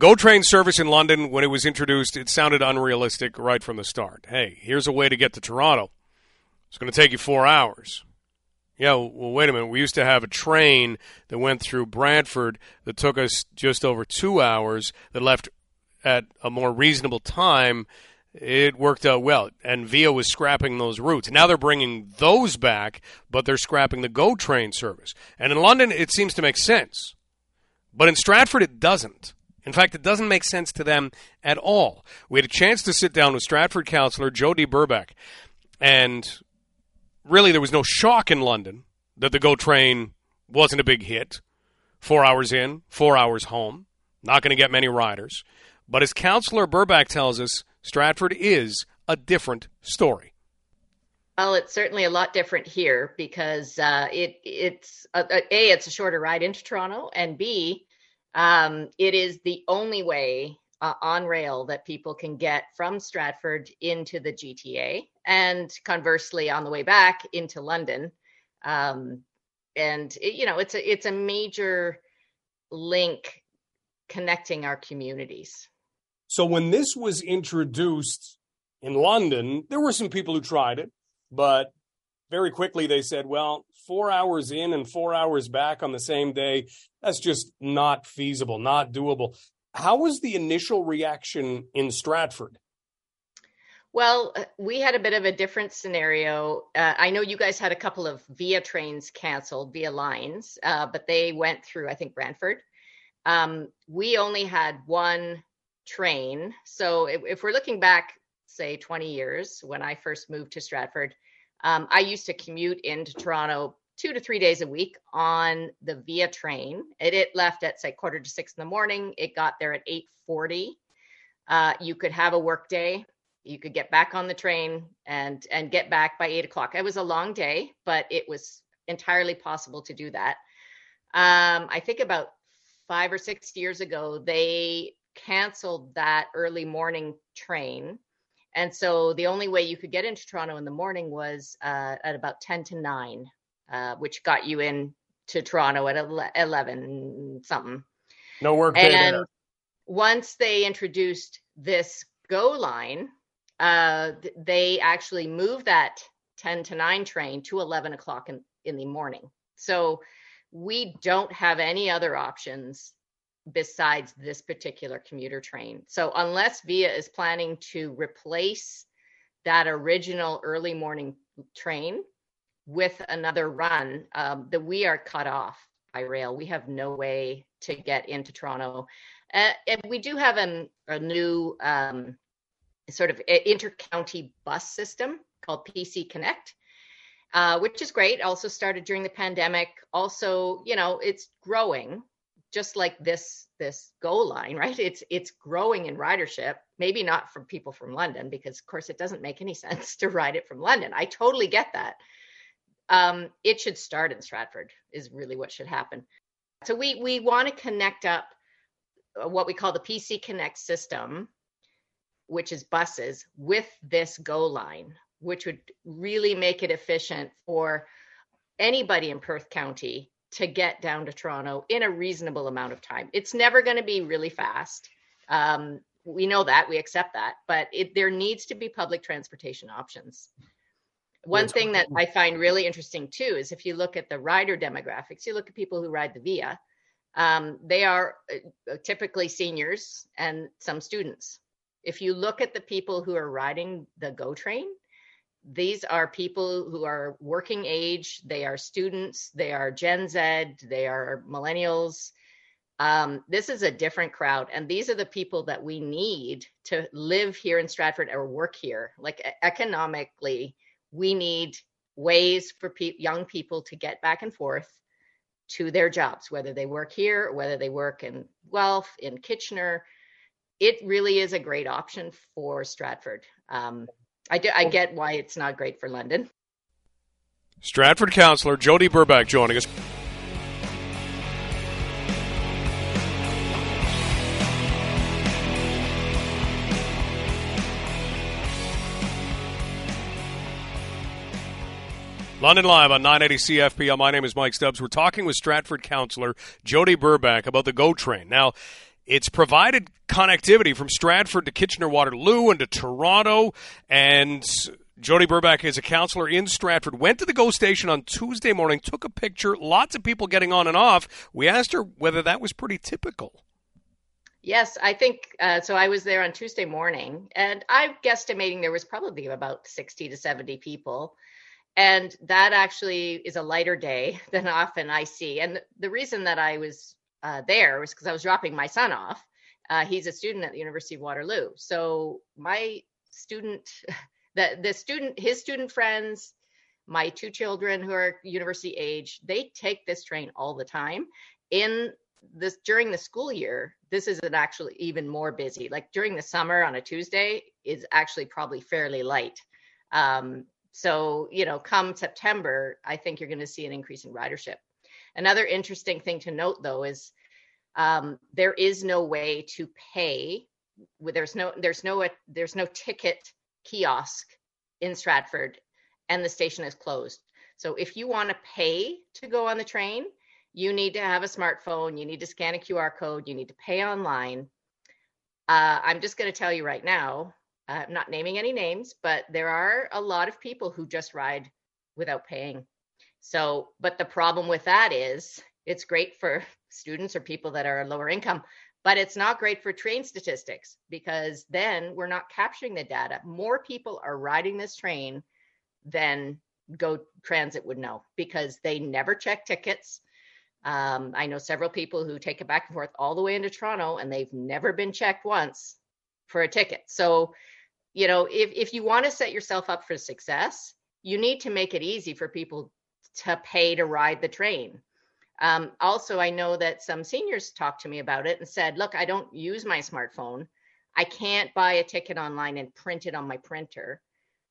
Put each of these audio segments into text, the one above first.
GO train service in London, when it was introduced, it sounded unrealistic right from the start. Hey, here's a way to get to Toronto. It's going to take you four hours. Yeah, well, wait a minute. We used to have a train that went through Brantford that took us just over two hours, that left at a more reasonable time. It worked out well. And Via was scrapping those routes. Now they're bringing those back, but they're scrapping the GO train service. And in London, it seems to make sense. But in Stratford, it doesn't. In fact, it doesn't make sense to them at all. We had a chance to sit down with Stratford councillor Jo-Dee Burbach, and really there was no shock in London that the GO train wasn't a big hit. Four hours in, four hours home. Not going to get many riders. But as Councillor Burbach tells us, Stratford is a different story. Well, it's certainly a lot different here because uh, it it's uh, a it's a shorter ride into Toronto, and b um, it is the only way uh, on rail that people can get from Stratford into the GTA, and conversely on the way back into London. Um, and it, you know, it's a it's a major link connecting our communities. So when this was introduced in London, there were some people who tried it, but very quickly they said, well, four hours in and four hours back on the same day, that's just not feasible, not doable. How was the initial reaction in Stratford? Well, uh, we had a bit of a different scenario. Uh, I know you guys had a couple of via trains canceled, via lines, uh, but they went through, I think, Brantford. Um, we only had one train. So if, if, we're looking back, say 20 years when I first moved to Stratford, um, I used to commute into Toronto two to three days a week on the Via train. It, it left at say quarter to six in the morning. It got there at 8:40. Uh, you could have a work day. You could get back on the train and and get back by eight o'clock. It was a long day, but it was entirely possible to do that. Um, I think about five or six years ago, they canceled that early morning train. And so the only way you could get into Toronto in the morning was uh, at about 10 to 9, uh, which got you in to Toronto at 11 something. No work and there. once they introduced this GO line, uh, they actually moved that 10 to 9 train to 11 o'clock in, in the morning. So we don't have any other options besides this particular commuter train. So unless Via is planning to replace that original early morning train with another run, um, that we are cut off by rail. We have no way to get into Toronto. Uh, and we do have an, a new um, sort of inter-county bus system called PC Connect. Uh, which is great. Also started during the pandemic. Also, you know, it's growing just like this this GO line right? It's it's growing in ridership maybe not from people from london because of course it doesn't make any sense to ride it from london. I totally get that. Um, it should start in stratford is really what should happen. So we we want to connect up uh, what we call the pc connect system which is buses with this GO line which would really make it efficient for anybody in perth county to get down to Toronto in a reasonable amount of time. It's never going to be really fast. Um, we know that, we accept that, but it, there needs to be public transportation options. One That's thing that I find really interesting too is if you look at the rider demographics, you look at people who ride the VIA, um, they are uh, typically seniors and some students. If you look at the people who are riding the GO train, these are people who are working age, they are students, they are Gen Z, they are millennials. Um, this is a different crowd, and these are the people that we need to live here in Stratford or work here. Like economically, we need ways for pe- young people to get back and forth to their jobs, whether they work here whether they work in Guelph, in Kitchener. It really is a great option for Stratford. Um, I, do, I get why it's not great for London. Stratford councillor Jo-Dee Burbach joining us. London Live on 980 CFPL. My name is Mike Stubbs. We're talking with Stratford councillor Jo-Dee Burbach about the GO train. Now, it's provided connectivity from Stratford to Kitchener Waterloo and to Toronto. And Jo-Dee Burbach is a counselor in Stratford. Went to the GO station on Tuesday morning, took a picture, lots of people getting on and off. We asked her whether that was pretty typical. Yes, I think uh, so. I was there on Tuesday morning, and I'm guesstimating there was probably about 60 to 70 people. And that actually is a lighter day than often I see. And the reason that I was uh, there was because I was dropping my son off. Uh, he's a student at the University of Waterloo. So my student, the the student, his student friends, my two children who are university age, they take this train all the time. In this during the school year, this is an actually even more busy. Like during the summer on a Tuesday is actually probably fairly light. Um, so you know, come September, I think you're going to see an increase in ridership. Another interesting thing to note, though, is um, there is no way to pay. There's no there's no there's no ticket kiosk in Stratford, and the station is closed. So if you want to pay to go on the train, you need to have a smartphone. You need to scan a QR code. You need to pay online. Uh, I'm just going to tell you right now. I'm not naming any names, but there are a lot of people who just ride without paying so, but the problem with that is it's great for students or people that are lower income, but it's not great for train statistics because then we're not capturing the data. More people are riding this train than Go Transit would know because they never check tickets. Um, I know several people who take it back and forth all the way into Toronto and they've never been checked once for a ticket. So, you know, if, if you want to set yourself up for success, you need to make it easy for people to pay to ride the train. Um, also, I know that some seniors talked to me about it and said, look, I don't use my smartphone. I can't buy a ticket online and print it on my printer.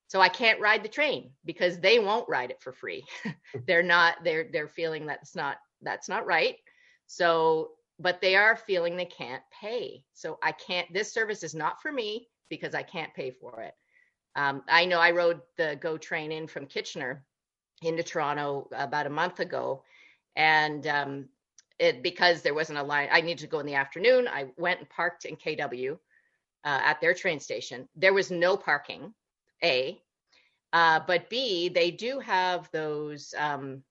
So I can't ride the train because they won't ride it for free. they're not, they're they're feeling that's not that's not right. So, but they are feeling they can't pay. So I can't, this service is not for me because I can't pay for it. Um, I know I rode the GO train in from Kitchener into Toronto about a month ago, and um, it because there wasn't a line. I needed to go in the afternoon. I went and parked in KW uh, at their train station. There was no parking. A, uh, but B, they do have those um,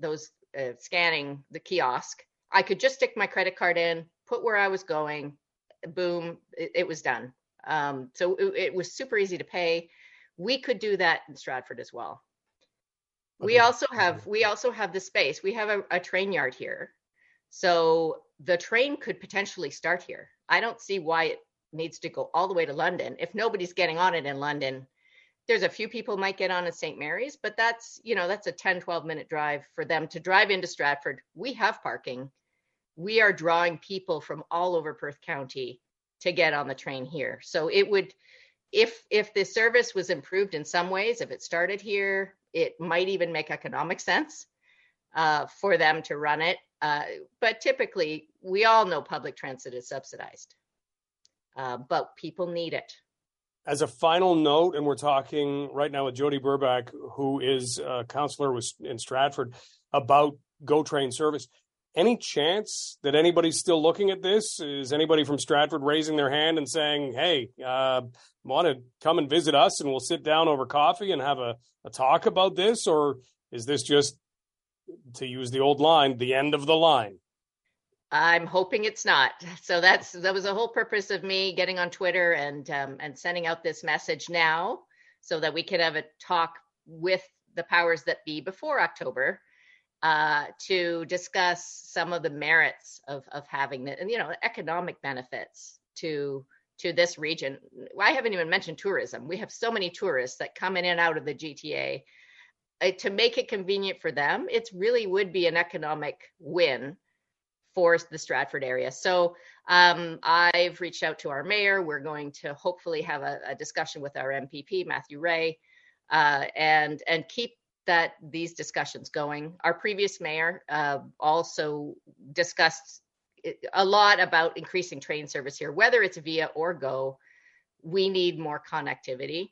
those uh, scanning the kiosk. I could just stick my credit card in, put where I was going, boom, it, it was done. Um, so it, it was super easy to pay. We could do that in Stratford as well. We also have we also have the space. We have a, a train yard here. So the train could potentially start here. I don't see why it needs to go all the way to London. If nobody's getting on it in London, there's a few people might get on at St. Mary's, but that's, you know, that's a 10, 12 minute drive for them to drive into Stratford. We have parking. We are drawing people from all over Perth County to get on the train here. So it would if if the service was improved in some ways, if it started here, it might even make economic sense uh, for them to run it. Uh, but typically, we all know public transit is subsidized, uh, but people need it. As a final note, and we're talking right now with Jo-Dee Burbach, who is a counselor in Stratford, about GO Train service. Any chance that anybody's still looking at this? Is anybody from Stratford raising their hand and saying, "Hey, uh, want to come and visit us, and we'll sit down over coffee and have a, a talk about this?" Or is this just, to use the old line, the end of the line? I'm hoping it's not. So that's that was the whole purpose of me getting on Twitter and um, and sending out this message now, so that we could have a talk with the powers that be before October uh, to discuss some of the merits of of having the and you know economic benefits to to this region. I haven't even mentioned tourism. We have so many tourists that come in and out of the GTA. Uh, to make it convenient for them, it really would be an economic win for the Stratford area. So um, I've reached out to our mayor. We're going to hopefully have a, a discussion with our MPP Matthew Rae, uh, and and keep that these discussions going. Our previous mayor uh, also discussed a lot about increasing train service here, whether it's via or go. We need more connectivity.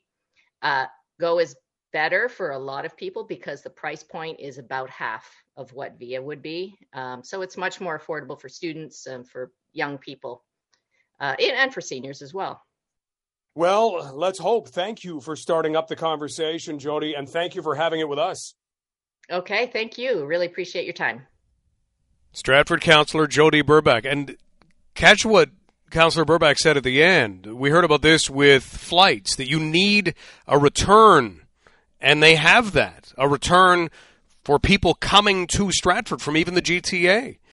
Uh, go is better for a lot of people because the price point is about half of what via would be. Um, so it's much more affordable for students and for young people. uh, and for seniors as well. Well, let's hope. Thank you for starting up the conversation, Jo-Dee, and thank you for having it with us. Okay, thank you. Really appreciate your time. Stratford Councilor Jo-Dee Burbach. And catch what Councilor Burbach said at the end. We heard about this with flights, that you need a return, and they have that a return for people coming to Stratford from even the GTA.